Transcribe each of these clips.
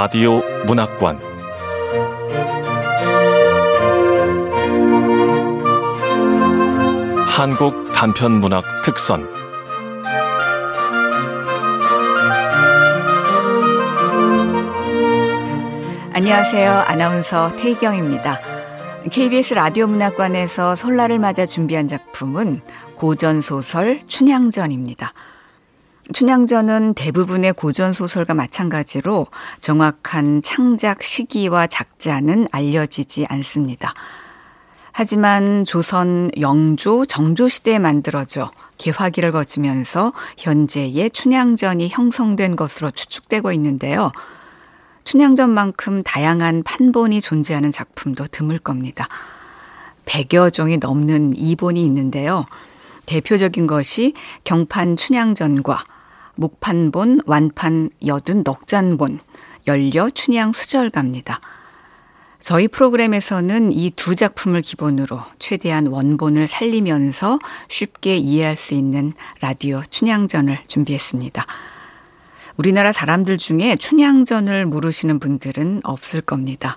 라디오 문학관 한국 단편 문학 특선 안녕하세요. 아나운서 태희경입니다. KBS 라디오 문학관에서 설날을 맞아 준비한 작품은 고전소설 춘향전입니다. 춘향전은 대부분의 고전 소설과 마찬가지로 정확한 창작 시기와 작자는 알려지지 않습니다. 하지만 조선 영조, 정조 시대에 만들어져 개화기를 거치면서 현재의 춘향전이 형성된 것으로 추측되고 있는데요. 춘향전만큼 다양한 판본이 존재하는 작품도 드물 겁니다. 100여 종이 넘는 이본이 있는데요. 대표적인 것이 경판 춘향전과 목판본, 완판, 여든 넉잔본, 연려 춘향 수절가입니다. 저희 프로그램에서는 이 두 작품을 기본으로 최대한 원본을 살리면서 쉽게 이해할 수 있는 라디오 춘향전을 준비했습니다. 우리나라 사람들 중에 춘향전을 모르시는 분들은 없을 겁니다.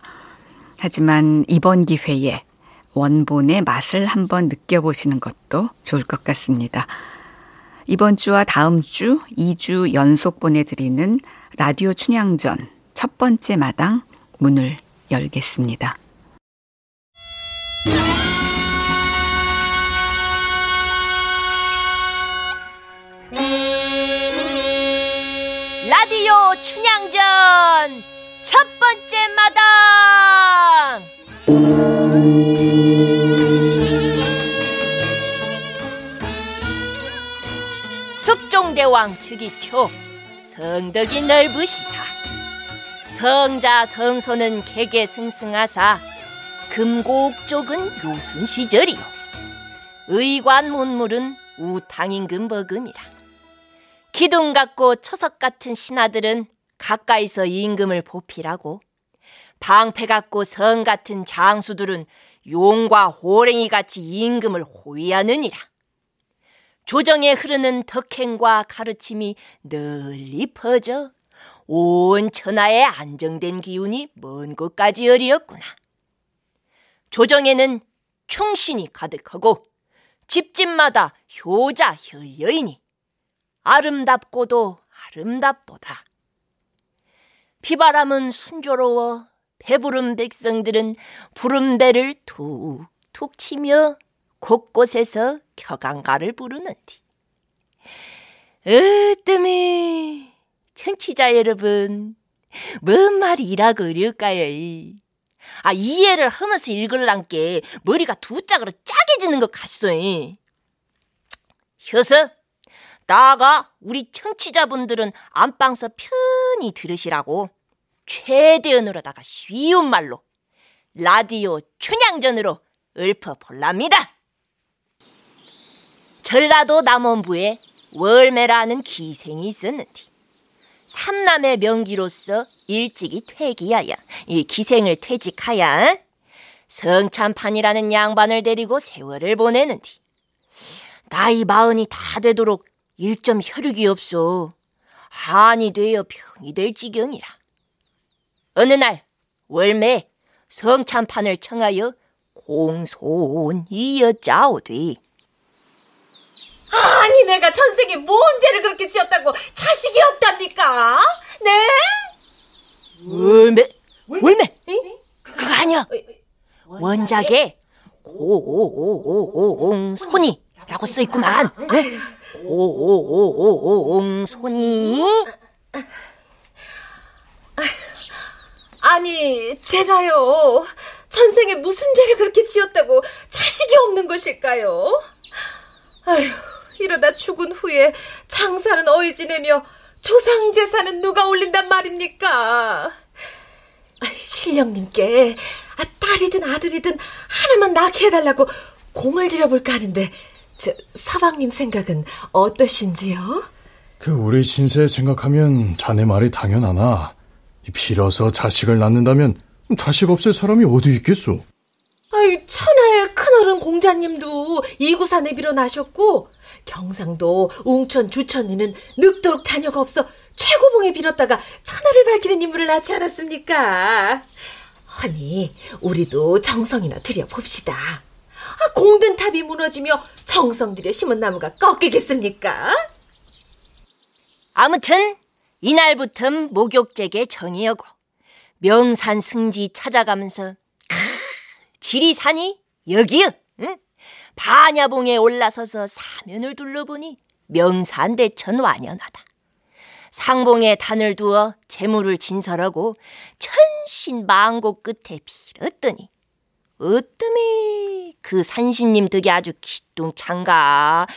하지만 이번 기회에 원본의 맛을 한번 느껴보시는 것도 좋을 것 같습니다. 이번 주와 다음 주 2주 연속 보내드리는 라디오 춘향전 첫 번째 마당 문을 열겠습니다. 라디오 춘향전 첫 번째 마당 숙종대왕 즉위초 성덕이 넓으시사. 성자 성소는 개개승승하사 금곡쪽은 요순 시절이요. 의관 문물은 우탕임금 버금이라. 기둥 같고 초석 같은 신하들은 가까이서 임금을 보필하고 방패 같고 성 같은 장수들은 용과 호랭이 같이 임금을 호위하느니라. 조정에 흐르는 덕행과 가르침이 널리 퍼져 온 천하에 안정된 기운이 먼 곳까지 열이었구나. 조정에는 충신이 가득하고 집집마다 효자 혈여인이 아름답고도 아름답도다. 비바람은 순조로워 배부른 백성들은 부른 배를 툭툭 치며 곳곳에서 켜강가를 부르는디. 으뜸이 청취자 여러분, 뭔 말이라고 어려울까요? 아, 이해를 하면서 읽을란게 머리가 두 짝으로 짜게지는 것 같소. 효서, 나가 우리 청취자분들은 안방서 편히 들으시라고 최대한으로다가 쉬운 말로 라디오 춘향전으로 읊어볼랍니다. 전라도 남원부에 월매라는 기생이 있었는데 삼남의 명기로서 일찍이 퇴기하여 이 기생을 퇴직하여 성찬판이라는 양반을 데리고 세월을 보내는데 나이 마흔이 다 되도록 일점 혈육이 없어 한이 되어 병이 될 지경이라. 어느 날 월매 성찬판을 청하여 공손이었자오되 아니 내가 전생에 뭔 죄를 그렇게 지었다고 자식이 없답니까? 네? 월매 월매 그거 아니야. 원작에 공손이라고 써있구만. 공손이. 아니 제가요 전생에 무슨 죄를 그렇게 지었다고 자식이 없는 것일까요? 아휴 이러다 죽은 후에 장사는 어이 지내며 조상 재산은 누가 올린단 말입니까? 신령님께 아, 딸이든 아들이든 하나만 낳게 해달라고 공을 들여볼까 하는데 저 서방님 생각은 어떠신지요? 그 우리 신세 생각하면 자네 말이 당연하나 빌어서 자식을 낳는다면 자식 없을 사람이 어디 있겠소? 아이 천하의 큰어른 공자님도 이구산에 빌어 나셨고 경상도 웅천 주천리는 늙도록 자녀가 없어 최고봉에 빌었다가 천하를 밝히는 인물을 낳지 않았습니까? 허니, 우리도 정성이나 들여봅시다. 아, 공든 탑이 무너지며 정성 들여 심은 나무가 꺾이겠습니까? 아무튼 이날부터 목욕제게 정이하고 명산 승지 찾아가면서 크, 지리산이 여기요. 응? 반야봉에 올라서서 사면을 둘러보니 명산대천 완연하다. 상봉에 단을 두어 재물을 진설하고 천신만고 끝에 빌었더니 어뜸이 그 산신님 덕에 아주 기똥찬가?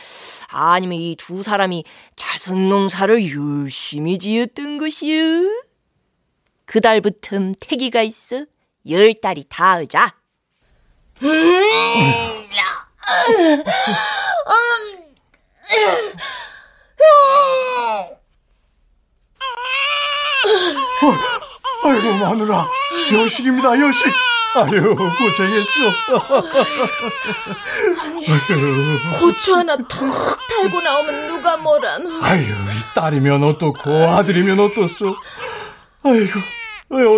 아니면 이 두 사람이 자선 농사를 열심히 지었던 것이요 그달부터 태기가 있어 열 달이 닿으자 아이고 마누라 여식입니다 여식. 아유 고생했어. 고추 하나 턱 달고 나오면 누가 뭐란. 아유 이 딸이면 어떻고 아들이면 어떻소. 아이고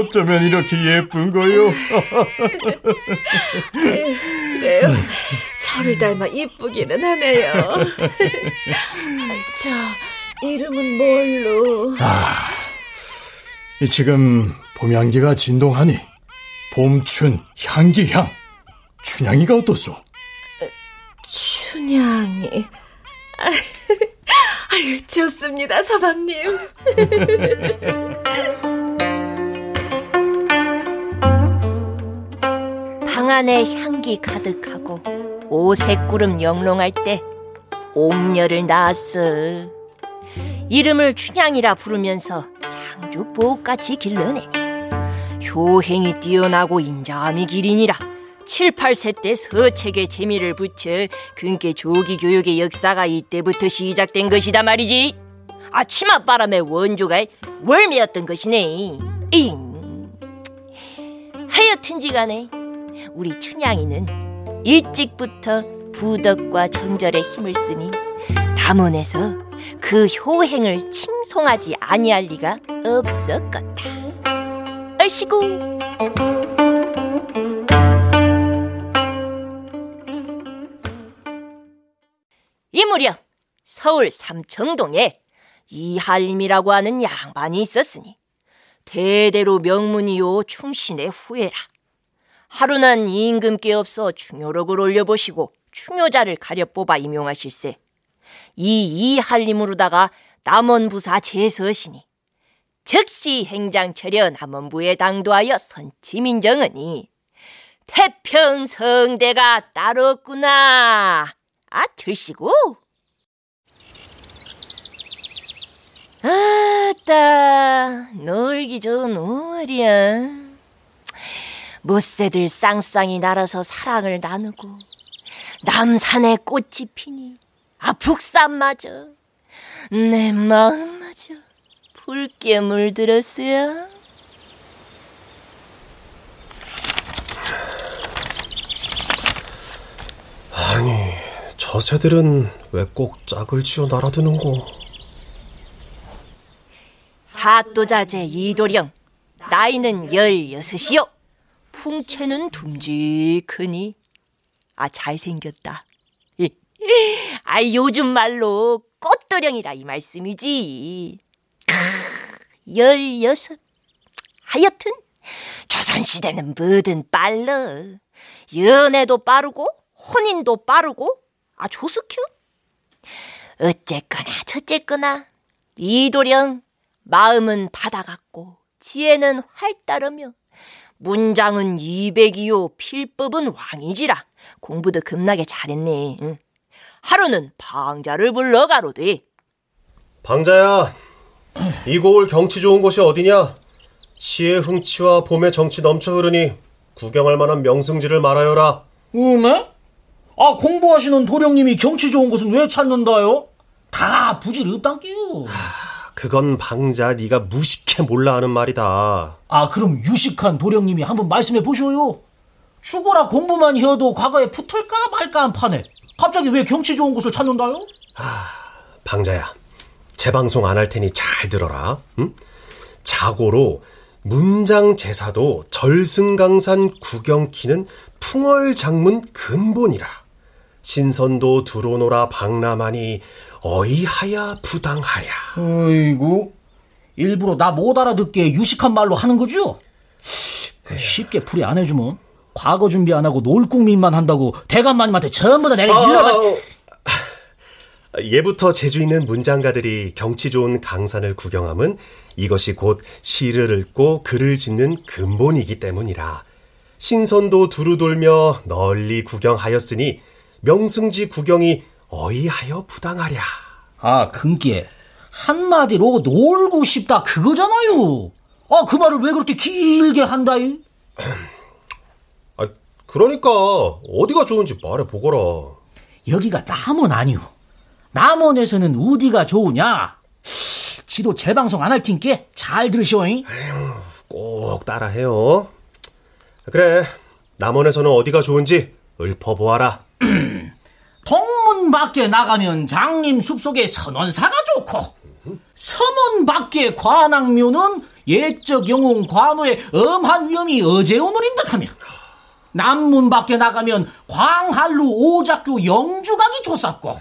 어쩌면 이렇게 예쁜 거요. 그래요. 저를 닮아 이쁘기는 하네요. 저 이름은 뭘로? 이 지금 봄향기가 진동하니 봄춘 향기향 춘향이가 어떻소? 춘향이. 아유, 좋습니다, 사방님. 방 안에 향기 가득하고 오색구름 영롱할 때 옥녀를 낳았어. 이름을 춘향이라 부르면서 장주 보호같이 길러내니 효행이 뛰어나고 인자함이 기리니라 7, 8세 때 서책에 재미를 붙여 근께 조기 교육의 역사가 이때부터 시작된 것이다 말이지 아치맛바람의 원조가 월매였던 것이네 잉. 하여튼지간에 우리 춘향이는 일찍부터 부덕과 정절에 힘을 쓰니 남원에서 그 효행을 칭송하지 아니할 리가 없었겠다. 얼씨구 이 무렵 서울 삼청동에 이할림이라고 하는 양반이 있었으니 대대로 명문이요 충신의 후예라. 하루는 임금께 없어 충효록을 올려보시고 충효자를 가려 뽑아 임용하실세. 이 이할림으로다가 남원부사 제서시니 즉시 행장처려 남원부에 당도하여 선치민정하니 태평성대가 따랐구나. 아, 들시고. 아따, 놀기 좋은 5월이야. 못새들 쌍쌍이 날아서 사랑을 나누고 남산에 꽃이 피니 아 북산마저 내 마음마저 붉게 물들었어요. 아니, 저 새들은 왜 꼭 짝을 지어 날아드는고? 사또자제 이도령 나이는 열여섯이요 풍채는 듬직하니? 아 잘생겼다. 아 요즘 말로 꽃도령이라 이 말씀이지. 크, 열여섯. 하여튼 조선시대는 뭐든 빨라. 연애도 빠르고 혼인도 빠르고 아 조스큐 어쨌거나 저쨌거나 이도령 마음은 바다 같고 지혜는 활따르며 문장은 200이요 필법은 왕이지라 공부도 겁나게 잘했네 응. 하루는 방자를 불러 가로되 방자야, 이 고을 경치 좋은 곳이 어디냐? 시의 흥치와 봄의 정치 넘쳐 흐르니 구경할 만한 명승지를 말하여라. 음에? 아 공부하시는 도령님이 경치 좋은 곳은 왜 찾는다요? 다 부질 없단끼요. 그건 방자 네가 무식해 몰라 하는 말이다. 아 그럼 유식한 도령님이 한번 말씀해 보셔요. 죽어라 공부만 해도 과거에 붙을까 말까 한 판에 갑자기 왜 경치 좋은 곳을 찾는다요? 방자야, 재방송 안 할 테니 잘 들어라. 응? 자고로 문장 제사도 절승강산 구경키는 풍월 장문 근본이라. 신선도 두로노라 박람하니 어이하야 부당하랴. 어이구, 일부러 나 못 알아듣게 유식한 말로 하는 거죠? 쉽게 풀이 안 해주면 과거 준비 안 하고 놀국민만 한다고 대감마님한테 전부 다 내가. 아, 예부터 재주 있는 문장가들이 경치 좋은 강산을 구경함은 이것이 곧 시를 읽고 글을 짓는 근본이기 때문이라. 신선도 두루 돌며 널리 구경하였으니 명승지 구경이 어이하여 부당하랴. 아, 근께 한마디로 놀고 싶다 그거잖아요. 아, 그 말을 왜 그렇게 길게 한다이? 아, 그러니까 어디가 좋은지 말해 보거라. 여기가 남원 아니오. 남원에서는 어디가 좋으냐? 지도 재방송 안 할 테니까 잘 들으시오잉. 꼭 따라해요. 그래, 남원에서는 어디가 좋은지 읊어보아라. 밖에 나가면 장님 숲속에 선원사가 좋고 서문 밖에 관악묘는 옛적 영웅 관우의 엄한 위험이 어제 오늘인 듯하며 남문 밖에 나가면 광한루 오작교 영주각이 좋았고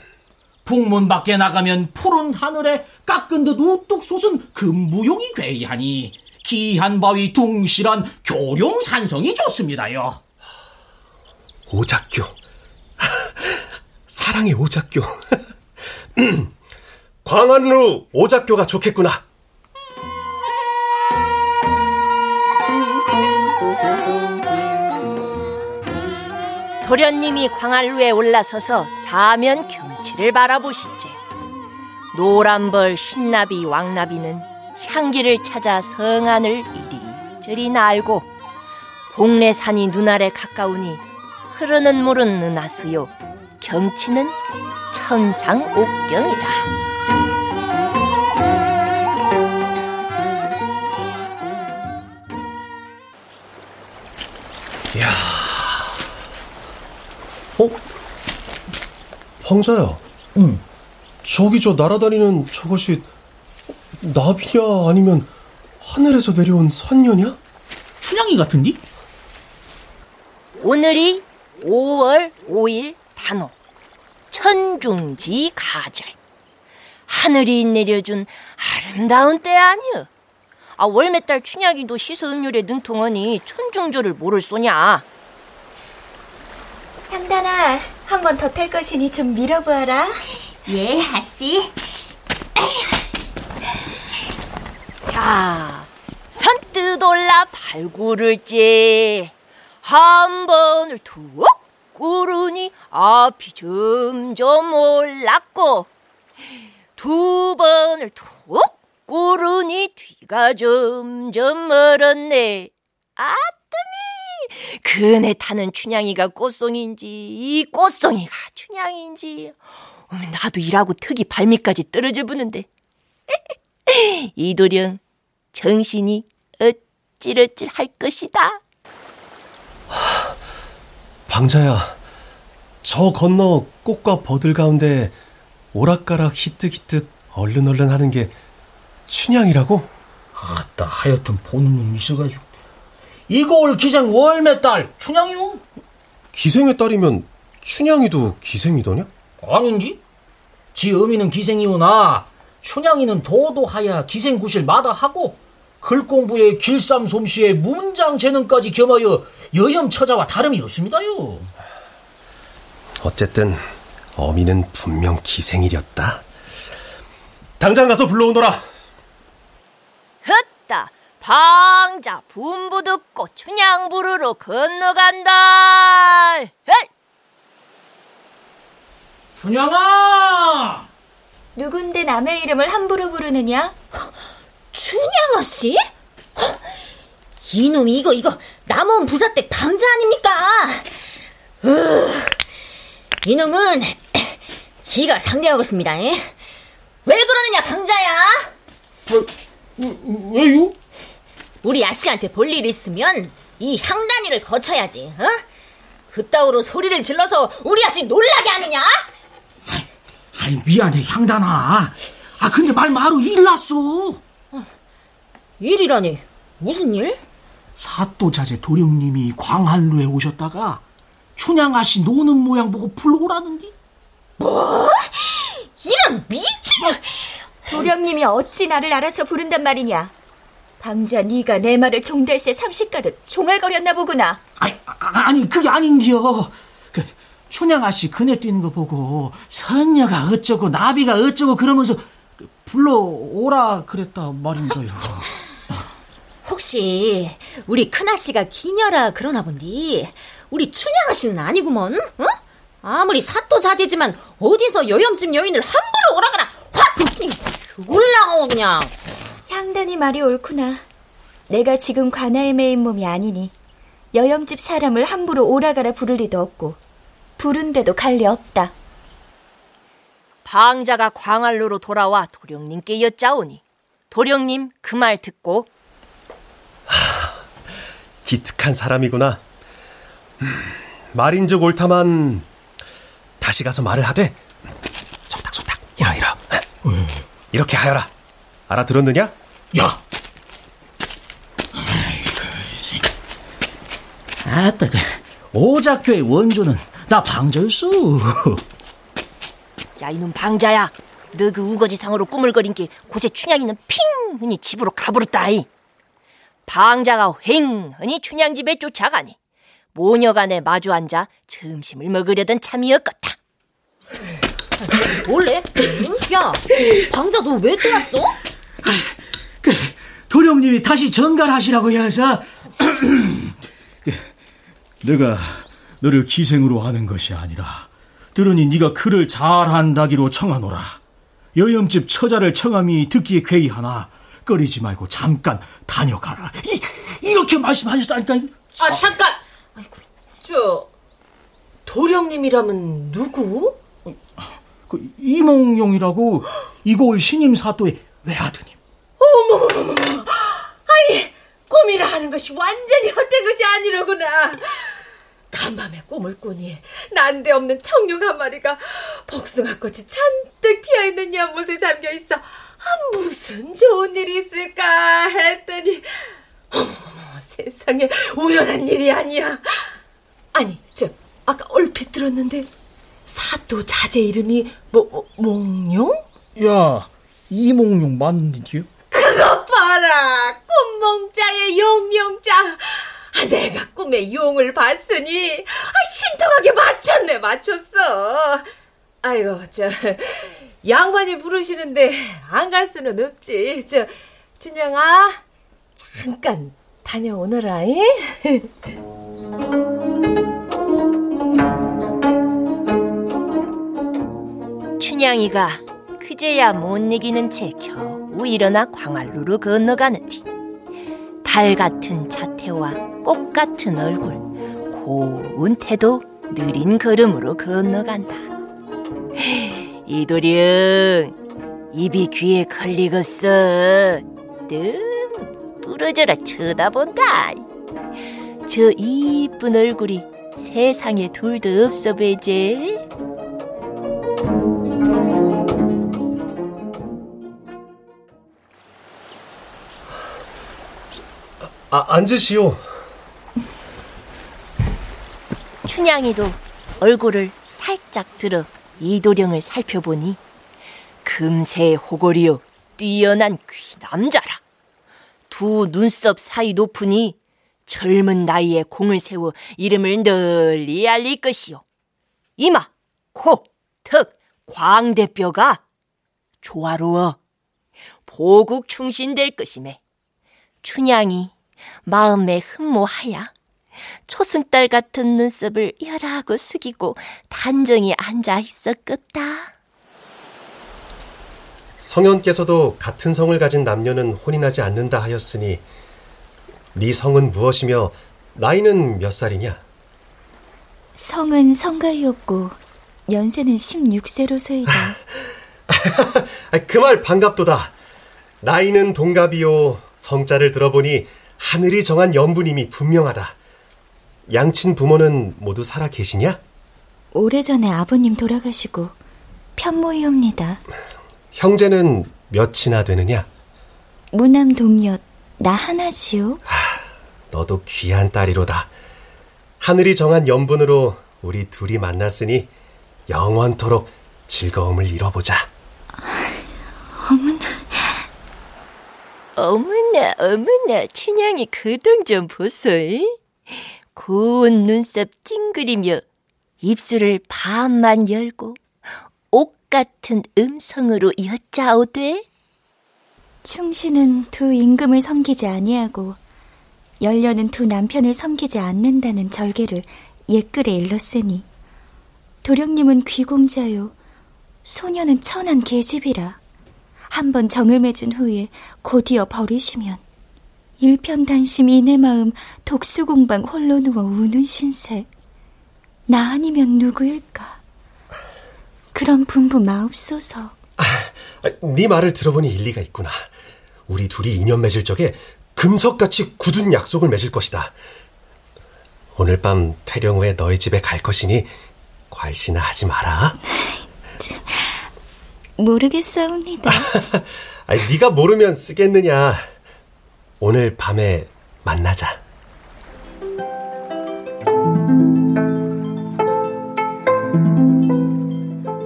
북문 밖에 나가면 푸른 하늘에 깎은 듯 우뚝 솟은 금부용이 괴이하니 기한 바위 둥실한 교룡 산성이 좋습니다요. 오작교. 사랑의 오작교. 광안루 오작교가 좋겠구나. 도련님이 광안루에 올라서서 사면 경치를 바라보실제 노란벌 흰나비 왕나비는 향기를 찾아 성안을 이리저리 날고 복례산이 눈알에 가까우니 흐르는 물은 은하수요 경치는 천상옥경이라 어? 황자야. 응. 저기 저 날아다니는 저것이 나비냐 아니면 하늘에서 내려온 선녀냐? 춘향이 같은디? 오늘이 5월 5일 단오 천중지 가절. 하늘이 내려준 아름다운 때 아니여. 아 월매달 춘향이도 시수음률에 능통하니 천중조를 모를 소냐? 향단아, 한 번 더 탈 것이니 좀 밀어보아라. 예, 아씨. 자 선뜻 올라 발굴을지 한 번을 툭 구르니 앞이 점점 올랐고 두 번을 툭 구르니 뒤가 점점 멀었네. 아뜸이 그네 타는 춘향이가 꽃송인지 이 꽃송이가 춘향인지. 나도 일하고 턱이 발밑까지 떨어져 부는데. 이도령 정신이 어찌러찌 할 것이다. 방자야, 저 건너 꽃과 버들 가운데 오락가락 히뜩히뜩 얼른 얼른 하는 게 춘향이라고? 아따 하여튼 보는 놈 있어가지고 이고을 기생 월매 딸 춘향이요? 기생의 딸이면 춘향이도 기생이더냐? 아닌지? 지 어미는 기생이오나 춘향이는 도도하야 기생구실 마다하고 글공부에 길쌈 솜씨에 문장 재능까지 겸하여 여염처자와 다름이 없습니다요. 어쨌든 어미는 분명 기생이렸다. 당장 가서 불러오너라. 헛다 방자 분부 듣고 춘향 부르러 건너간다. 헛! 춘향아! 누군데 남의 이름을 함부로 부르느냐? 춘향아 씨? 이놈이 이거 이거 남원 부사댁 방자 아닙니까? 으, 이놈은 지가 상대하겠습니다. 에? 왜 그러느냐 방자야? 왜요? 우리 아씨한테 볼 일 있으면 이 향단이를 거쳐야지. 어? 그따위로 소리를 질러서 우리 아씨 놀라게 하느냐? 아이 미안해 향단아. 아, 근데 말 마루 일 났어. 일이라니 무슨 일? 사또자제 도령님이 광한루에 오셨다가 춘향아씨 노는 모양 보고 불러오라는디. 뭐? 이런 미친! 도령님이 어찌 나를 알아서 부른단 말이냐? 방자 네가 내 말을 종달새 삼십가듯 종알거렸나 보구나. 아니, 아, 니 그게 아닌겨. 그 춘향아씨 그네 뛰는 거 보고 선녀가 어쩌고 나비가 어쩌고 그러면서 그 불러오라 그랬다 말인데요. 혹시 우리 큰아씨가 기녀라 그러나 본디 우리 춘향아씨는 아니구먼 어? 아무리 사또 자제지만 어디서 여염집 여인을 함부로 오라가라 확 올라오 그냥 향단이 말이 옳구나. 내가 지금 관아에 매인 몸이 아니니 여염집 사람을 함부로 오라가라 부를 리도 없고 부른데도 갈 리 없다. 방자가 광활로로 돌아와 도령님께 여짜오니 도령님 그 말 듣고 기특한 사람이구나. 음, 말인즉 옳다만 다시 가서 말을 하되 속닥속닥 이라 이라 이렇게 하여라. 알아들었느냐? 야! 아따, 그 오작교의 원조는 나 방절수. 야 이놈 방자야 너 그 우거지상으로 꾸물거린 게 곳에 춘향이는 핑 흔히 집으로 가버렸다이 방자가 휑 흔히 춘향집에 쫓아가니 모녀간에 마주 앉아 점심을 먹으려던 참이었겠다 원래? 야 방자 너 왜 또 왔어? 그 도령님이 다시 정갈하시라고 해서 그, 내가 너를 기생으로 하는 것이 아니라 들으니 네가 글을 잘한다기로 청하노라. 여염집 처자를 청함이 듣기에 괴이하나 꺼리지 말고 잠깐 다녀가라. 이, 이렇게 말씀하셨다니까. 아 잠깐. 저 도령님이라면 누구? 그 이몽룡이라고 이골 신임 사또의 외아드님. 어머머머머. 아니 꿈이라 하는 것이 완전히 헛된 것이 아니로구나. 간밤에 꿈을 꾸니 난데없는 청룡 한 마리가 복숭아꽃이 잔뜩 피어있는 연못에 잠겨있어 아, 무슨 좋은 일이 있을까 했더니 어머 세상에 우연한 일이 아니야 아니 저 아까 얼핏 들었는데 사또 자제 이름이 뭐, 뭐 몽룡? 야, 이몽룡 맞는디요? 그것 봐라 꿈몽자의 용용자 아, 내가 꿈에 용을 봤으니 아, 신통하게 맞췄네 맞췄어 아이고 저 양반이 부르시는데 안 갈 수는 없지 저 준영아 잠깐 다녀오너라 잉? 춘향이가 그제야 못 이기는 채 겨우 일어나 광활루로 건너가는디 달 같은 자태와 꽃 같은 얼굴 고운 태도 느린 걸음으로 건너간다 이도령 입이 귀에 걸리겠어. 뜸 부러져라 쳐다본다. 저 이쁜 얼굴이 세상에 둘도 없어 배제 아, 앉으시오. 춘향이도 얼굴을 살짝 들어 이도령을 살펴보니 금세 호골이요 뛰어난 귀남자라. 두 눈썹 사이 높으니 젊은 나이에 공을 세워 이름을 널리 알릴 것이요. 이마, 코, 턱, 광대뼈가 조화로워 보국 충신될 것이매. 춘향이 마음에 흠모하야 초승달 같은 눈썹을 열하고 숙이고 단정히 앉아 있었겠다. 성현께서도 같은 성을 가진 남녀는 혼인하지 않는다 하였으니 네 성은 무엇이며 나이는 몇 살이냐? 성은 성가이었고 연세는 16세로 소이다. 그 말 반갑도다. 나이는 동갑이요. 성자를 들어보니 하늘이 정한 연부님이 분명하다. 양친 부모는 모두 살아 계시냐? 오래전에 아버님 돌아가시고 편모이옵니다. 형제는 몇이나 되느냐? 무남 동력 나 하나지요. 너도 귀한 딸이로다. 하늘이 정한 연분으로 우리 둘이 만났으니 영원토록 즐거움을 이뤄보자. 어머나. 어머나, 어머나, 춘향이 그동 좀 보소. 고운 눈썹 찡그리며 입술을 반만 열고 옥 같은 음성으로 여짜오되 충신은 두 임금을 섬기지 아니하고 열려는 두 남편을 섬기지 않는다는 절개를 옛글에 일렀으니 도령님은 귀공자요 소녀는 천한 계집이라. 한 번 정을 맺은 후에 곧이어 버리시면 일편단심 이내 마음 독수공방 홀로 누워 우는 신세 나 아니면 누구일까 그런 분부 마옵소서 아, 네 말을 들어보니 일리가 있구나. 우리 둘이 인연 맺을 적에 금석같이 굳은 약속을 맺을 것이다. 오늘 밤 퇴령 후에 너희 집에 갈 것이니 괄시나 하지 마라. 모르겠사옵니다. 아니, 네가 모르면 쓰겠느냐. 오늘 밤에 만나자.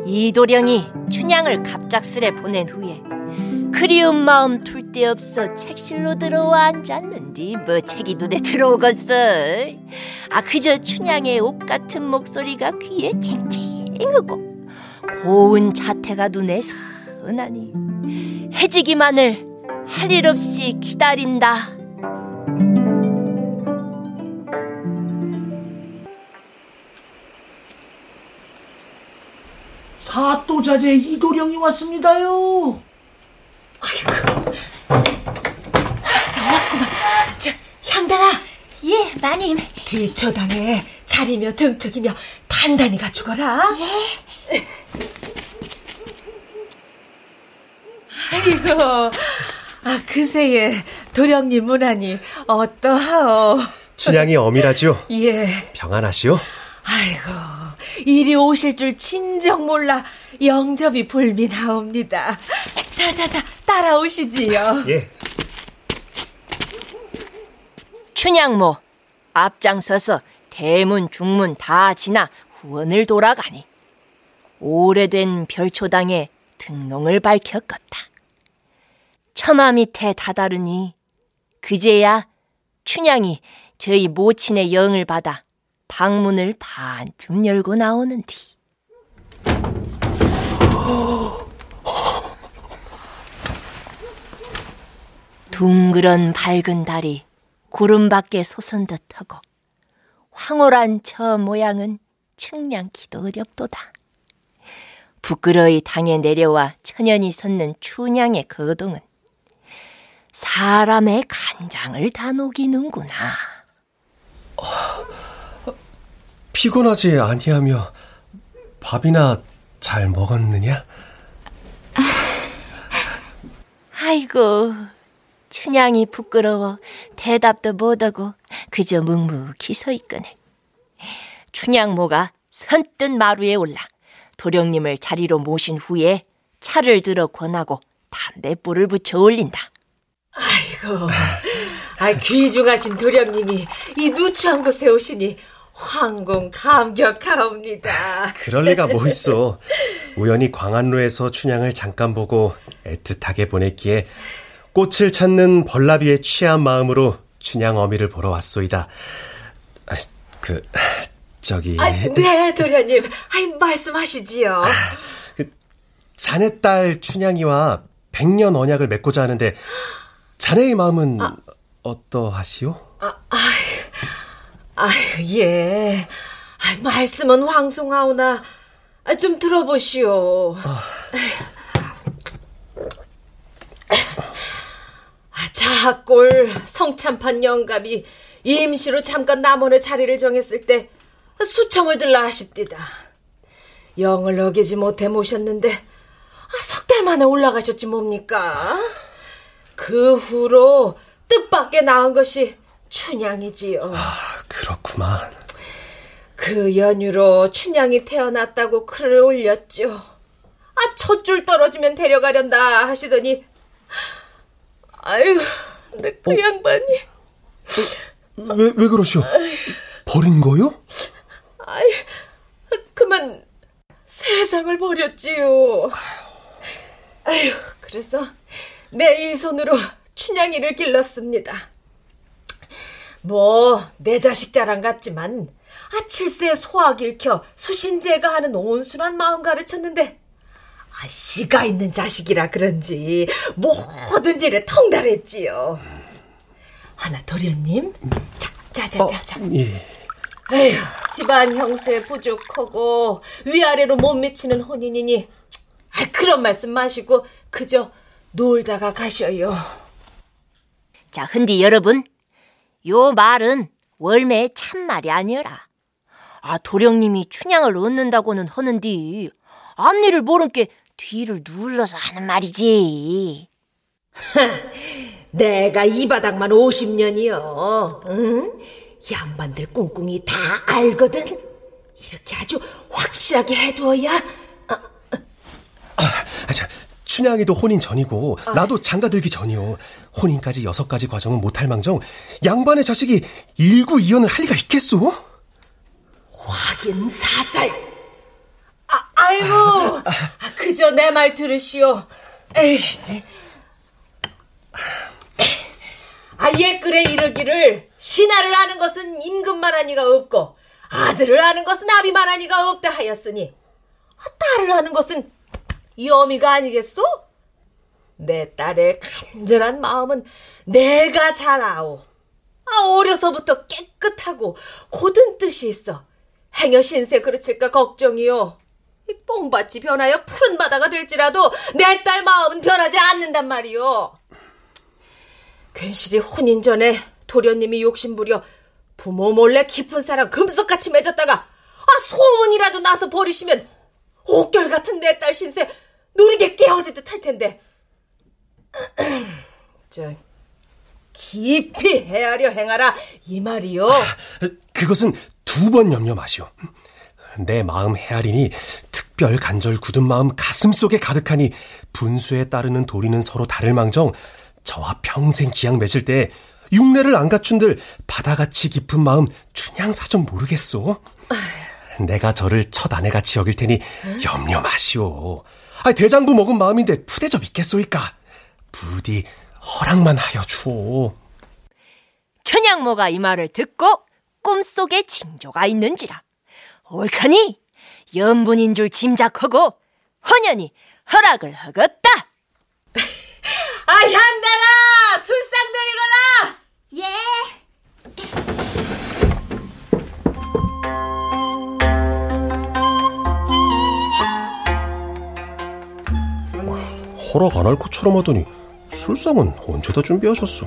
이도령이 춘향을 갑작스레 보낸 후에 그리운 마음 둘 데 없어 책실로 들어와 앉았는디 뭐 책이 눈에 들어오겠어 아 그저 춘향의 옷 같은 목소리가 귀에 쨍쨍하고 고운 자태가 눈에 선하니 해지기만을 할 일 없이 기다린다 사또자제 이도령이 왔습니다요. 저, 향단아, 예, 마님. 뒤처당에 자리며 등척이며 단단히 갖추거라. 예. 아이고, 아, 그새에 도령님 문안이 어떠하오? 춘향이 어미라죠? 예. 평안하시오? 아이고, 이리 오실 줄 진정 몰라 영접이 불민하옵니다. 자자자, 따라오시지요. 예. 춘향모 앞장서서 대문 중문 다 지나 후원을 돌아가니 오래된 별초당에 등롱을 밝혔겠다. 처마 밑에 다다르니 그제야 춘향이 저희 모친의 영을 받아 방문을 반쯤 열고 나오는 뒤. 둥그런 밝은 달이 구름 밖에 솟은 듯하고 황홀한 저 모양은 측량키도 어렵도다. 부끄러이 당에 내려와 천연히 섰는 춘향의 거동은 사람의 간장을 다 녹이는구나. 피곤하지 아니하며 밥이나 잘 먹었느냐? 아이고, 춘향이 부끄러워 대답도 못하고 그저 묵묵히 서 있거늘. 춘향모가 선뜻 마루에 올라 도령님을 자리로 모신 후에 차를 들어 권하고 담뱃불을 붙여 올린다. 아이고, 아, 귀중하신 도령님이 이 누추한 곳에 오시니 황공 감격하옵니다. 그럴 리가 뭐 있어. 우연히 광안로에서 춘향을 잠깐 보고 애틋하게 보냈기에 꽃을 찾는 벌나비의 취한 마음으로 춘향 어미를 보러 왔소이다. 아, 그 저기 아, 네, 도련님. 아이, 말씀하시지요. 그, 자네 딸 춘향이와 백년 언약을 맺고자 하는데 자네의 마음은 아, 어떠하시오? 아, 아유, 예. 아, 말씀은 황송하오나 아, 좀 들어보시오. 아. 자꼴 성참판 영감이 임시로 잠깐 남원의 자리를 정했을 때 수청을 들라 하십디다. 영을 어기지 못해 모셨는데 아, 석달 만에 올라가셨지 뭡니까? 그 후로 뜻밖에 나은 것이 춘향이지요. 아, 그렇구만. 그 연유로 춘향이 태어났다고 글을 올렸죠. 아, 첫 줄 떨어지면 데려가련다 하시더니 아유, 근데 그 양반이 왜, 왜 그러시오? 버린 거요? 아이, 그만 세상을 버렸지요. 아유, 그래서 내 이 손으로 춘향이를 길렀습니다. 뭐, 내 자식 자랑 같지만, 아, 칠세 소학 일켜 수신제가 하는 온순한 마음 가르쳤는데, 아, 씨가 있는 자식이라 그런지 모든 일에 통달했지요. 하나 도련님, 자, 자, 자, 자, 자. 예. 에휴, 집안 형세 부족하고 위아래로 못 미치는 혼인이니 아, 그런 말씀 마시고 그저 놀다가 가셔요. 자, 흔디 여러분, 요 말은 월매의 참말이 아니라 아, 도령님이 춘향을 얻는다고는 하는디 앞니를 모른 게 뒤를 눌러서 하는 말이지. 내가 이 바닥만 50년이요. 응? 양반들 꿍꿍이 다 알거든. 이렇게 아주 확실하게 해두어야. 아, 자, 춘향이도 혼인 전이고 나도 장가 들기 전이요. 혼인까지 여섯 가지 과정은 못할 망정 양반의 자식이 일구 이연을 할 리가 있겠소? 확인 사살. 아, 아이고, 아, 그저 내 말 들으시오. 에이, 이제. 아, 옛글에 이르기를 신하를 아는 것은 임금만 하니가 없고 아들을 아는 것은 아비만 하니가 없다 하였으니 아, 딸을 아는 것은 이 어미가 아니겠소? 내 딸의 간절한 마음은 내가 잘 아오. 아, 어려서부터 깨끗하고 고든 뜻이 있어. 행여 신세 그르칠까 걱정이요. 이 뽕밭이 변하여 푸른 바다가 될지라도 내 딸 마음은 변하지 않는단 말이요. 괜시리 혼인 전에 도련님이 욕심부려 부모 몰래 깊은 사랑 금석같이 맺었다가 아 소문이라도 나서 버리시면 옥결 같은 내 딸 신세 노리게 깨어질 듯 할 텐데 저 깊이 헤아려 행하라 이 말이요. 그것은 두 번 염려 마시오. 내 마음 헤아리니 특별 간절 굳은 마음 가슴 속에 가득하니 분수에 따르는 도리는 서로 다를 망정 저와 평생 기약 맺을 때 육례를 안 갖춘들 바다같이 깊은 마음 춘향 사정 모르겠소. 내가 저를 첫 아내같이 여길 테니 염려 마시오. 아, 대장부 먹은 마음인데 푸대접 있겠소이까. 부디 허락만 하여 주오. 천양모가 이 말을 듣고 꿈속에 징조가 있는지라 옳카니 연분인 줄 짐작하고 헌연히 허락을 하겠다. 아 향단아 술상 들이거라. 예. 허락 안 할 것처럼 하더니 술상은 언제다 준비하셨어?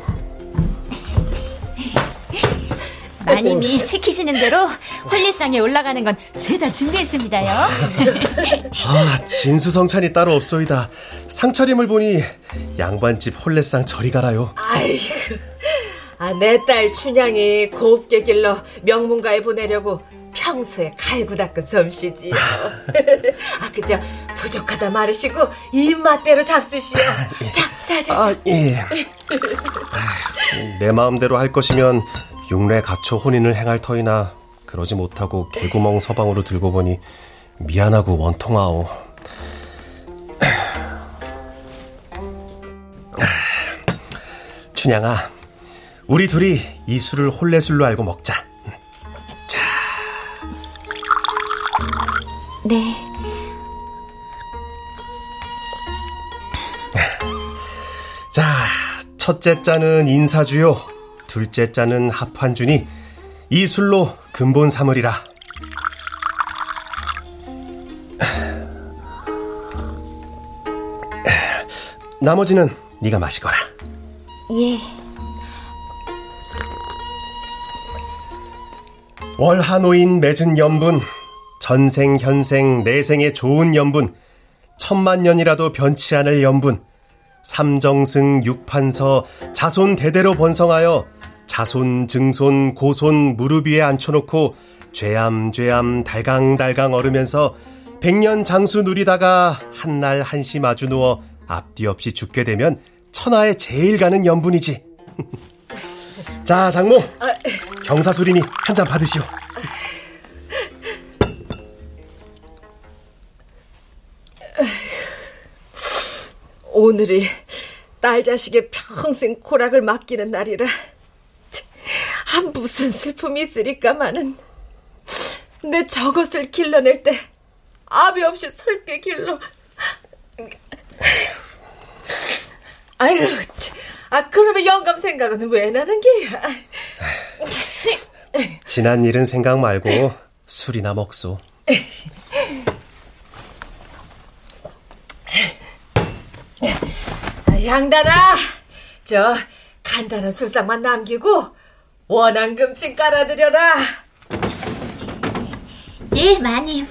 마님이 시키시는 대로 홀리상에 올라가는 건 죄다 준비했습니다요. 아, 진수성찬이 따로 없소이다. 상차림을 보니 양반집 홀레상 저리 가라요. 아이고, 아, 내 딸 춘향이 곱게 길러 명문가에 보내려고 평소에 갈고 닦은 솜씨지요. 아, 그저 부족하다 말으시고 입맛대로 잡수시오. 자, 자, 자. 아, 예. 아휴, 내 마음대로 할 것이면 육례 가초 혼인을 행할 터이나 그러지 못하고 개구멍 서방으로 들고 보니 미안하고 원통하오. 춘향아, 우리 둘이 이 술을 홀레술로 알고 먹자. 네. 자, 첫째 자는 인사주요, 둘째 자는 합환주니 이 술로 근본 삼으리라. 나머지는 네가 마시거라. 예. 월하노인 맺은 연분, 전생 현생 내생의 좋은 연분, 천만 년이라도 변치 않을 연분, 삼정승 육판서 자손 대대로 번성하여 자손 증손 고손 무릎 위에 앉혀놓고 죄암 죄암 달강달강 얼으면서 백년 장수 누리다가 한날 한시 마주 누워 앞뒤 없이 죽게 되면 천하에 제일 가는 연분이지. 자, 장모. 경사수리니 한 잔 받으시오. 오늘이 딸 자식의 평생 고락을 맡기는 날이라 아, 무슨 슬픔이 있으리까마는. 내 저것을 길러낼 때 아비 없이 설게 길러. 아유 아 그러면 영감 생각은 왜 나는 게야 지난 일은 생각 말고 술이나 먹소. 양단아 저 간단한 술상만 남기고 원한금치 깔아드려라! 예, 마님.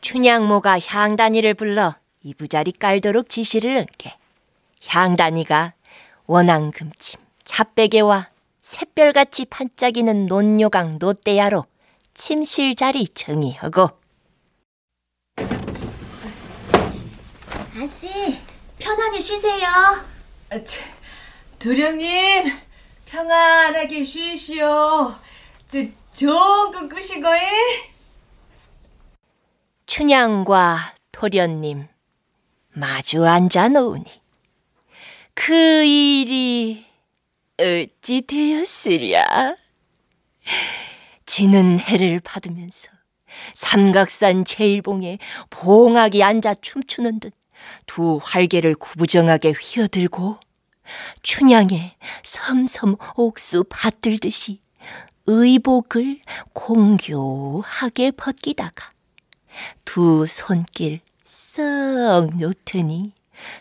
춘향모가 향단이를 불러 이부자리 깔도록 지시를 은게. 향단이가 원앙금침, 잡베개와 샛별같이 반짝이는 논요강 노대야로 침실자리 정의하고 아씨, 편안히 쉬세요. 아, 도령님 평안하게 쉬시오 저 좋은 꿈 꾸시고잉 춘향과 도련님 마주 앉아 놓으니 그 일이 어찌 되었으랴? 지는 해를 받으면서 삼각산 제일봉에 봉하게 앉아 춤추는 듯 두 활개를 구부정하게 휘어들고 춘향의 섬섬 옥수 받들듯이 의복을 공교하게 벗기다가 두 손길 썩 놓더니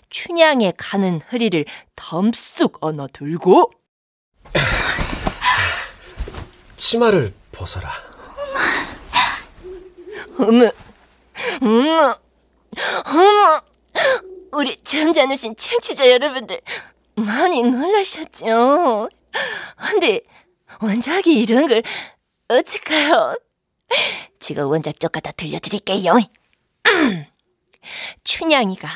춘향의 가는 허리를 덤쑥 언어 들고 치마를 벗어라. 어머 어머 어머 우리 잠자누신 청취자 여러분들 많이 놀라셨죠? 근데 원작이 이런 걸 어떡해요? 제가 원작 쪽 갖다 들려드릴게요. 춘향이가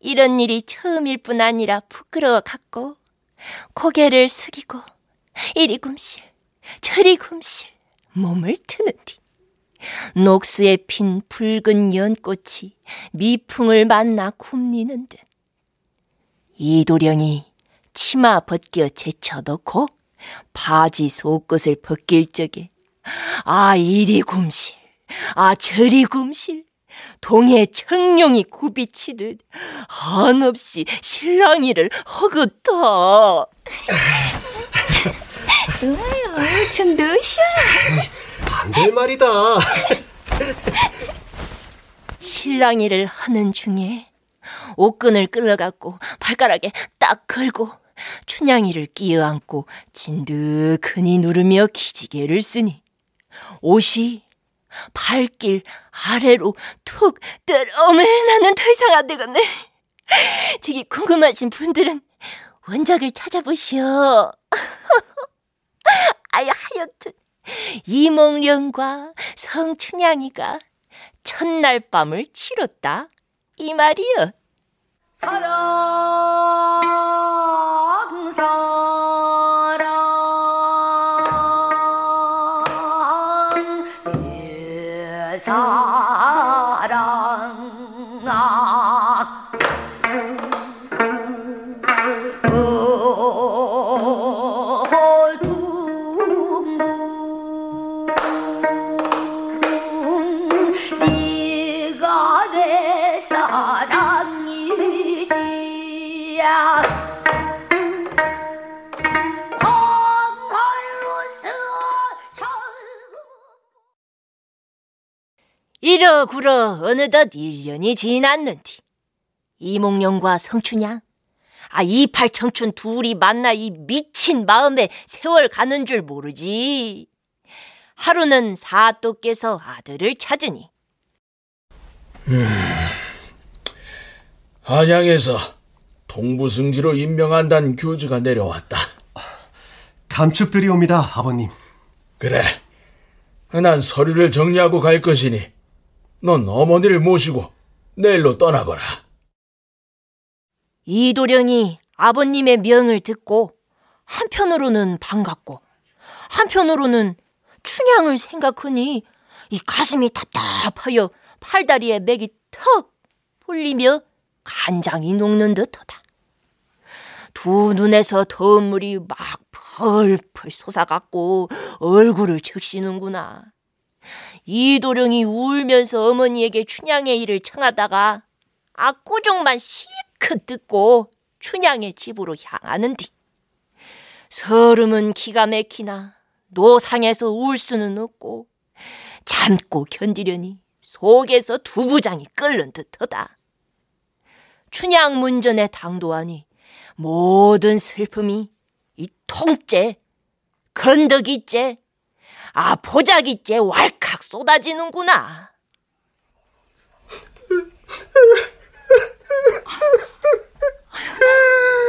이런 일이 처음일 뿐 아니라 부끄러워 갖고 고개를 숙이고 이리 굼실 저리 굼실 몸을 트는 뒤 녹수에 핀 붉은 연꽃이 미풍을 만나 굽니는 듯 이도령이 치마 벗겨 제쳐놓고 바지 속것을 벗길 적에 아 이리 굼실 아 저리 굼실 동해 청룡이 굽이치듯 한없이 실랑이를 허긋어 좋아요. 좀 넣으셔. 안될 말이다. 실랑이를 하는 중에 옷끈을 끌어갖고 발가락에 딱 걸고 춘향이를 끼어안고 진득하니 누르며 기지개를 쓰니 옷이 발길 아래로 툭 떨어매 나는 더 이상 안 되겠네. 되게 궁금하신 분들은 원작을 찾아보시오. 아유 하여튼 이몽룡과 성춘향이가 첫날 밤을 치렀다 이 말이여. 사랑 사랑 내 사랑 이러구러 어느덧 1년이 지났는디 이몽룡과 성춘향 아 이팔 청춘 둘이 만나 이 미친 마음에 세월 가는 줄 모르지 하루는 사또께서 아들을 찾으니 한양에서 동부승지로 임명한다는 교주가 내려왔다. 감축드리옵니다, 아버님. 그래. 난 서류를 정리하고 갈 것이니 넌 어머니를 모시고 내일로 떠나거라. 이도령이 아버님의 명을 듣고 한편으로는 반갑고 한편으로는 춘향을 생각하니 이 가슴이 답답하여 팔다리에 맥이 턱 풀리며 간장이 녹는 듯하다. 두 눈에서 더운 물이 막 펄펄 솟아갖고 얼굴을 적시는구나. 이도령이 울면서 어머니에게 춘향의 일을 청하다가 압구정만 실컷 듣고 춘향의 집으로 향하는 뒤 서름은 기가 막히나 노상에서 울 수는 없고 참고 견디려니 속에서 두부장이 끓는 듯하다. 춘향 문전에 당도하니 모든 슬픔이 이 통째, 건더기째, 아 보자기째 왈칵 쏟아지는구나.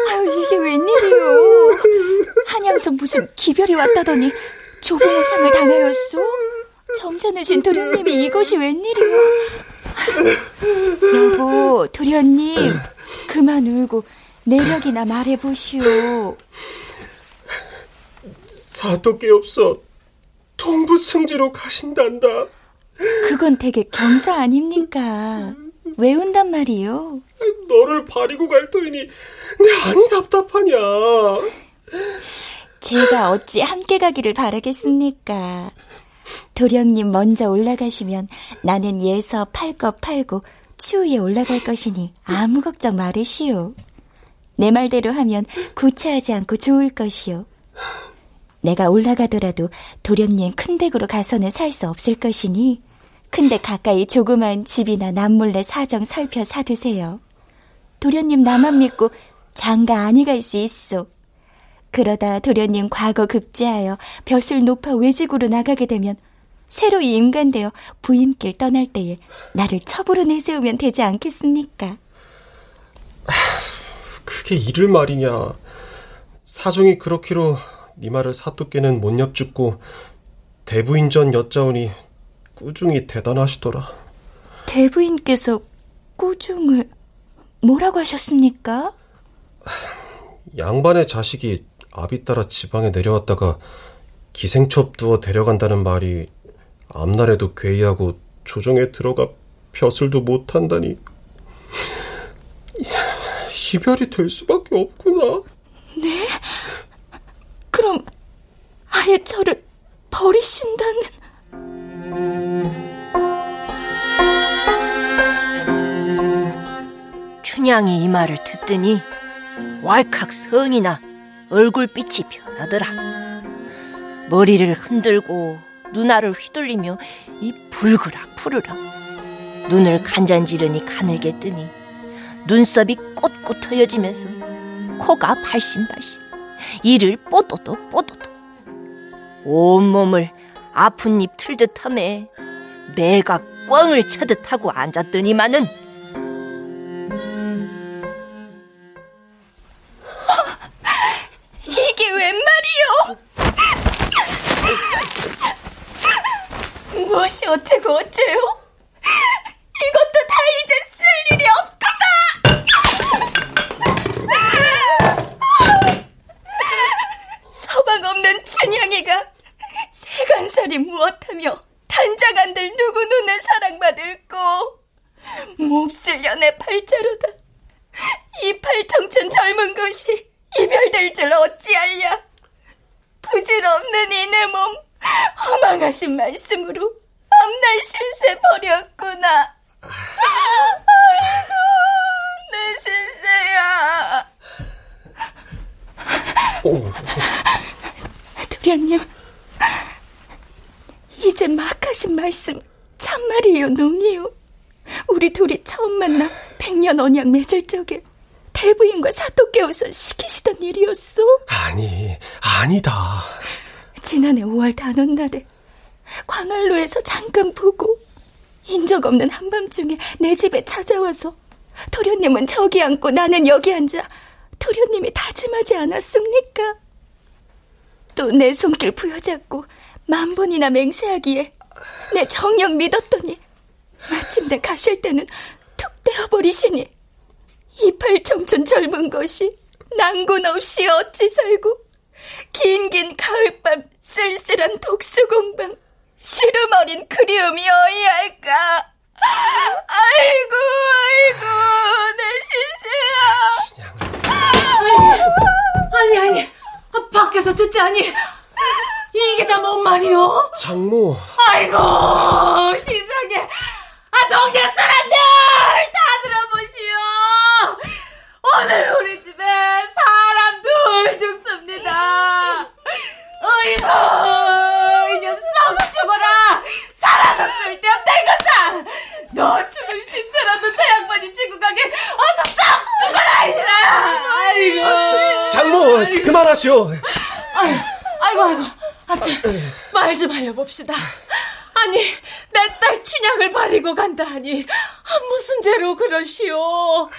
아유, 이게 웬일이요? 한양서 무슨 기별이 왔다더니 조부모상을 당하였소? 점잖으신 도련님이 이것이 웬일이요? 여보, 도련님, 그만 울고 내력이나 말해보시오. 사토끼 없어 동부승지로 가신단다. 그건 되게 경사 아닙니까? 왜 운단 말이요? 너를 버리고 갈 터이니 내 안이 답답하냐. 제가 어찌 함께 가기를 바라겠습니까? 도령님 먼저 올라가시면 나는 예서 팔 것 팔고 추위에 올라갈 것이니 아무 걱정 말으시오. 내 말대로 하면 구차하지 않고 좋을 것이오. 내가 올라가더라도 도령님 큰 댁으로 가서는 살 수 없을 것이니 큰데 가까이 조그만 집이나 남몰래 사정 살펴 사두세요. 도련님 나만 믿고 장가 아니 갈 수 있소. 그러다 도련님 과거 급제하여 벼슬 높아 외직으로 나가게 되면 새로 인간되어 부임길 떠날 때에 나를 첩으로 내세우면 되지 않겠습니까? 그게 이를 말이냐. 사정이 그렇기로 네 말을 사또께는 못 엽죽고 대부인전 여짜오니 꾸중이 대단하시더라. 대부인께서 꾸중을 뭐라고 하셨습니까? 양반의 자식이 아비 따라 지방에 내려왔다가 기생첩 두어 데려간다는 말이 앞날에도 괴이하고 조정에 들어가 벼슬도 못한다니 이별이 될 수밖에 없구나. 네? 그럼 아예 저를 버리신다는... 춘향이 이 말을 듣더니 왈칵 성이나 얼굴빛이 변하더라. 머리를 흔들고 누나를 휘둘리며 이 불그락 푸르락 눈을 간잔지르니 가늘게 뜨니 눈썹이 꼿꼿 트여지면서 코가 발심발심 이를 뽀또똑 뽀또똑 온몸을 아픈 입 틀듯함에 내가 꽝을 차듯 하고 앉았더니만은 이게 웬 말이요? 무엇이 어째고 어째요? 이것도 다 이제 쓸 일이 없구나! 서방 없는 춘향이가 세간살이 무엇하며 단자간들 누구 눈에 사랑받을꼬 몹쓸 연애 팔자로다 이 팔청춘 젊은 것이 이별될 줄 어찌알랴 부질없는 이내 몸 허망하신 말씀으로 앞날 신세 버렸구나 아이고 내 신세야 도련님 이제 막 하신 말씀 참말이에요 농이요 우리 둘이 처음 만나 백년 언약 맺을 적에 대부인과 깨워서 시키시던 일이었어 아니, 아니다. 지난해 5월 단오날에 광안로에서 잠깐 보고 인적 없는 한밤중에 내 집에 찾아와서 도련님은 저기 앉고 나는 여기 앉아 도련님이 다짐하지 않았습니까? 또 내 손길 부여잡고 만 번이나 맹세하기에 내 정녕 믿었더니 마침내 가실 때는 툭 떼어버리시니 이팔 청춘 젊은 것이 낭군 없이 어찌 살고 긴긴 가을밤 쓸쓸한 독수공방 시름 어린 그리움이 어이할까? 아이고 아이고 내 신세야. 아니 아니 아, 밖에서 듣자니? 이게 다 뭔 말이오? 장모. 아이고 세상에 아 동네 사람들 다 들어보시오. 오늘 우리 둘 죽습니다. 어이구 이 녀석 죽어라. 살아서 쓸데없다 이거사 너 죽은 신체라도 저 양반이 지고 가게 어서 싹 죽어라 이들아. 아이고. 아, 저, 장모, 그만하시오. 아이고 아이고. 아참 말좀 하여봅시다 아니 내 딸 춘향을 버리고 간다 하니 아, 무슨 죄로 그러시오? 어?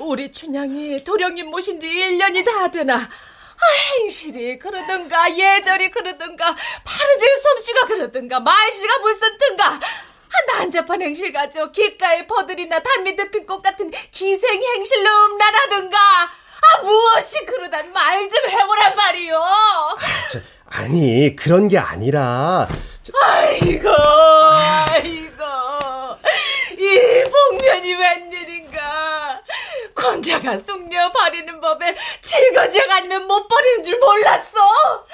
우리 춘향이 도령님 모신 지 1년이 다 되나? 아, 행실이 그러든가 예절이 그러든가 파르질 솜씨가 그러든가 말씨가 불선든가. 아, 난잡한 행실 가지고 귓가에 버들이나 단미대 핀꽃 같은 기생 행실로 음란하든가. 아 무엇이 그러단 말 좀 해보란 말이오? 저, 아니, 그런 게 아니라. 저, 아이고, 아이고, 이 복면이 웬일인가. 권자가 숙녀 버리는 법에 칠거지역 아니면 못 버리는 줄 몰랐어.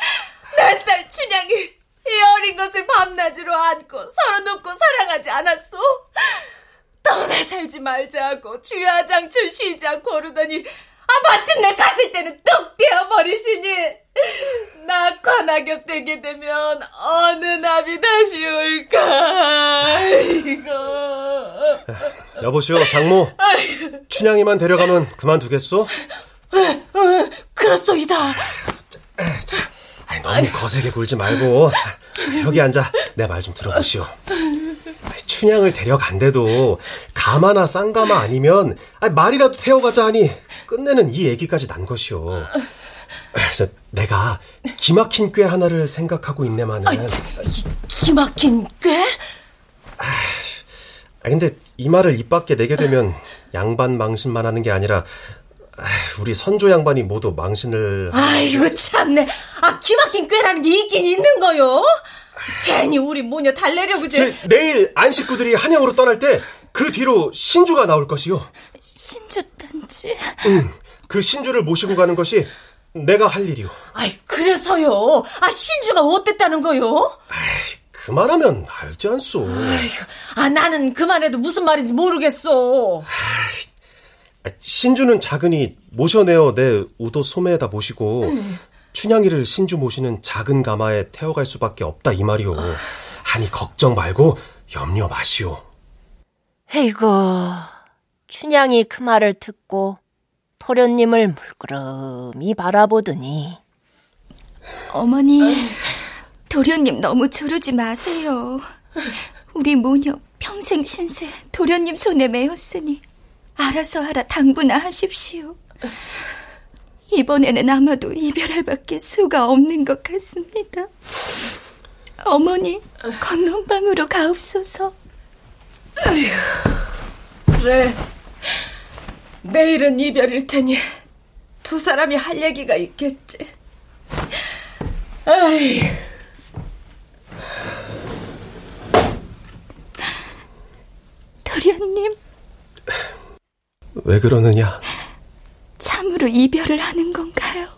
내 딸 춘향이 이 어린 것을 밤낮으로 안고 서로 눕고 사랑하지 않았어. 떠나 살지 말자고 주야장출 쉬지 않고 오르더니 아 마침내 가실 때는 뚝 떼어버리시니 낙과 낙엽 되게 되면 어느 나비 다시 올까 아이고 여보시오, 장모. 춘향이만 데려가면 그만두겠소? 어, 그렇소이다 너무 거세게 굴지 말고 여기 앉아 내 말 좀 들어보시오. 춘향을 데려간대도 가마나 쌍가마 아니면 아니, 말이라도 태워가자 하니 끝내는 이 얘기까지 난 것이오. 저, 내가 기막힌 꾀 하나를 생각하고 있네마는. 아, 참, 기, 기막힌 꾀? 아, 근데 이 말을 입 밖에 내게 되면 양반 망신만 하는 게 아니라 아, 우리 선조 양반이 모두 망신을 아이고 참네 아 기막힌 꾀라는 게 있긴 있는 거요 괜히 우리 모녀 달래려고 제 제, 내일 안식구들이 한양으로 떠날 때 그 뒤로 신주가 나올 것이요. 신주 단지 응, 그 신주를 모시고 가는 것이 내가 할 일이오. 아이 그래서요 아 신주가 어땠다는 거요? 그만하면 알지 않소. 아이고, 아 나는 그만해도 무슨 말인지 모르겠어 아, 신주는 작으니 모셔내어 내 우도 소매에다 모시고 춘향이를 신주 모시는 작은 가마에 태워갈 수밖에 없다 이 말이오. 하니 걱정 말고 염려 마시오. 에이고, 춘향이 그 말을 듣고 토련님을 물끄러미 바라보더니. 어머니 도련님 너무 조르지 마세요. 우리 모녀 평생 신세 도련님 손에 매였으니 알아서 하라 당부나 하십시오. 이번에는 아마도 이별할 밖에 수가 없는 것 같습니다. 어머니 건넌방으로 가옵소서. 그래 내일은 이별일 테니 두 사람이 할 얘기가 있겠지 아이 도련님 왜 그러느냐? 참으로 이별을 하는 건가요?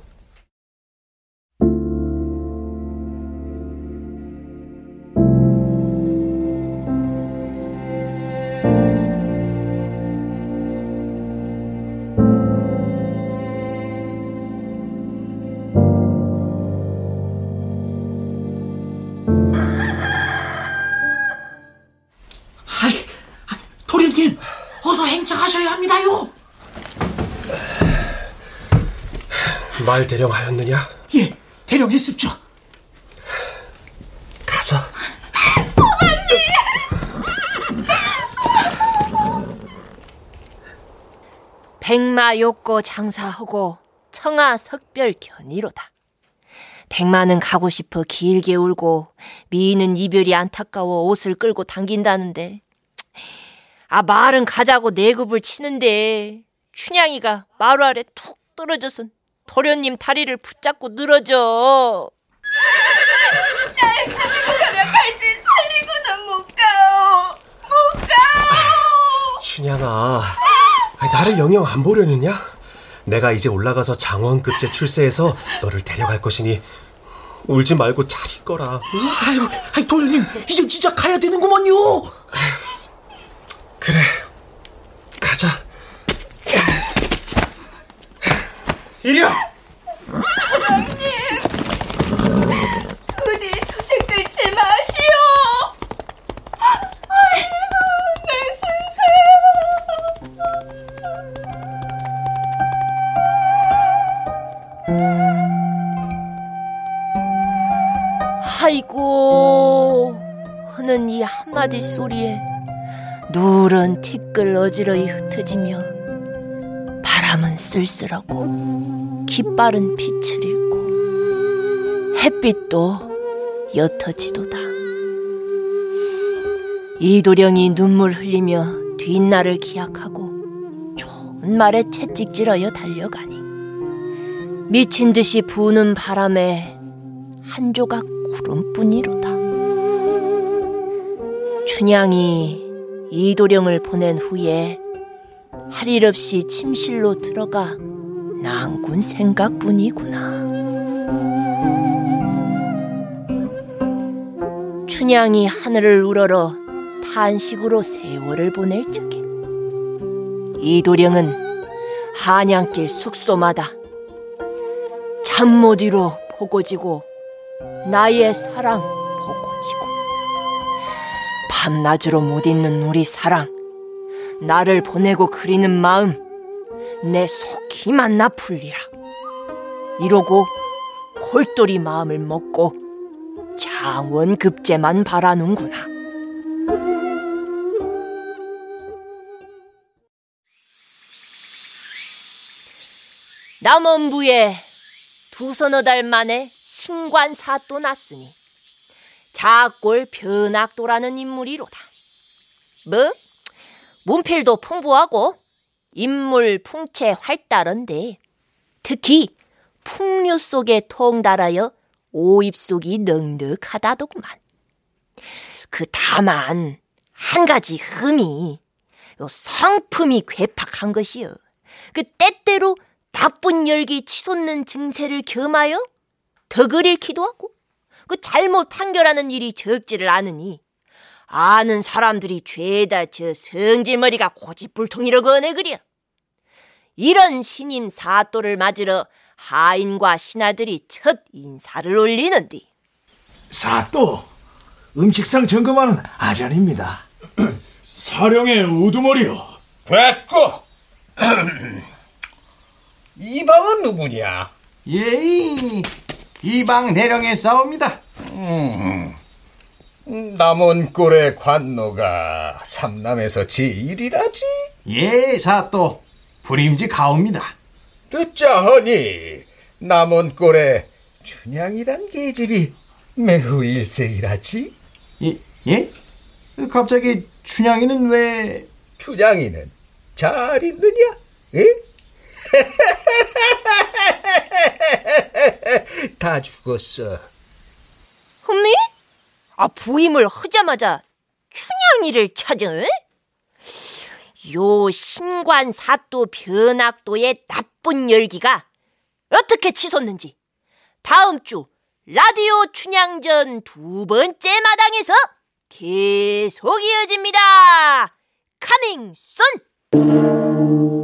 말 대령하였느냐? 예, 대령했습죠. 가자. 백마 욕고 장사하고 청아 석별 견이로다. 백마는 가고 싶어 길게 울고 미인은 이별이 안타까워 옷을 끌고 당긴다는데 아 말은 가자고 내굽을 치는데 춘향이가 마루 아래 툭 떨어져선 도련님 다리를 붙잡고 늘어져 날 죽이고 가면 갈지 살리고는 못 가오. 못 가오. 춘향아, 나를 영영 안 보려느냐? 내가 이제 올라가서 장원급제 출세해서 너를 데려갈 것이니 울지 말고 잘 있거라. 아유, 아이 도련님 이제 진짜 가야 되는구먼요. 그래, 가자. 이리야. 부디 소식 듣지 마시오. 아이고 하는 이 한마디 소리에 누런 티끌 어지러이 흩어지며 바람은 쓸쓸하고 깃발은 빛을 잃고 햇빛도 옅어지도다 이도령이 눈물 흘리며 뒷날을 기약하고 좋은 말에 채찍질하여 달려가니 미친 듯이 부는 바람에 한 조각 구름뿐이로다. 춘향이 이도령을 보낸 후에 할 일 없이 침실로 들어가 낭군 생각뿐이구나. 춘향이 하늘을 우러러 탄식으로 세월을 보낼 적에 이도령은 한양길 숙소마다 잠못 이루 보고지고 나의 사랑 보고지고 밤낮으로 못 잊는 우리 사랑 나를 보내고 그리는 마음 내 속히 만나 풀리라 이러고 골똘히 마음을 먹고 장원급제만 바라는구나 남원부에 두 서너 달 만에 신관사또 났으니 자골 변학도라는 인물이로다. 뭐? 문필도 풍부하고 인물 풍채 활달한데 특히 풍류 속에 통달하여 오입 속이 넉넉하다더구만. 그 다만 한 가지 흠이 요 성품이 괴팍한 것이여. 그 때때로 나쁜 열기 치솟는 증세를 겸하여 덕을 잃기도 하고 그 잘못 판결하는 일이 적지를 않으니 아는 사람들이 죄다 저 성질머리가 고집불통이라고 하네 그려. 이런 신임 사또를 맞으러 하인과 신하들이 첫 인사를 올리는디. 사또, 음식상 점검하는 아전입니다. 사령의 우두머리요. 됐고. 이 방은 누구냐? 예이 이방 내령에 싸웁니다. 음, 남원 꼴의 관노가 삼남에서 제일이라지? 예 사또 불임지 가옵니다. 듣자 하니 남원 꼴의 춘향이란 계집이 매우 일색이라지? 예? 예? 갑자기 춘향이는 왜? 춘향이는 잘 있느냐? 예? 다 죽었어. 흠미? 아 부임을 하자마자 춘향이를 찾은? 요 신관 사또 변학도의 나쁜 열기가 어떻게 치솟는지 다음 주 라디오 춘향전 두 번째 마당에서 계속 이어집니다. 카밍 순!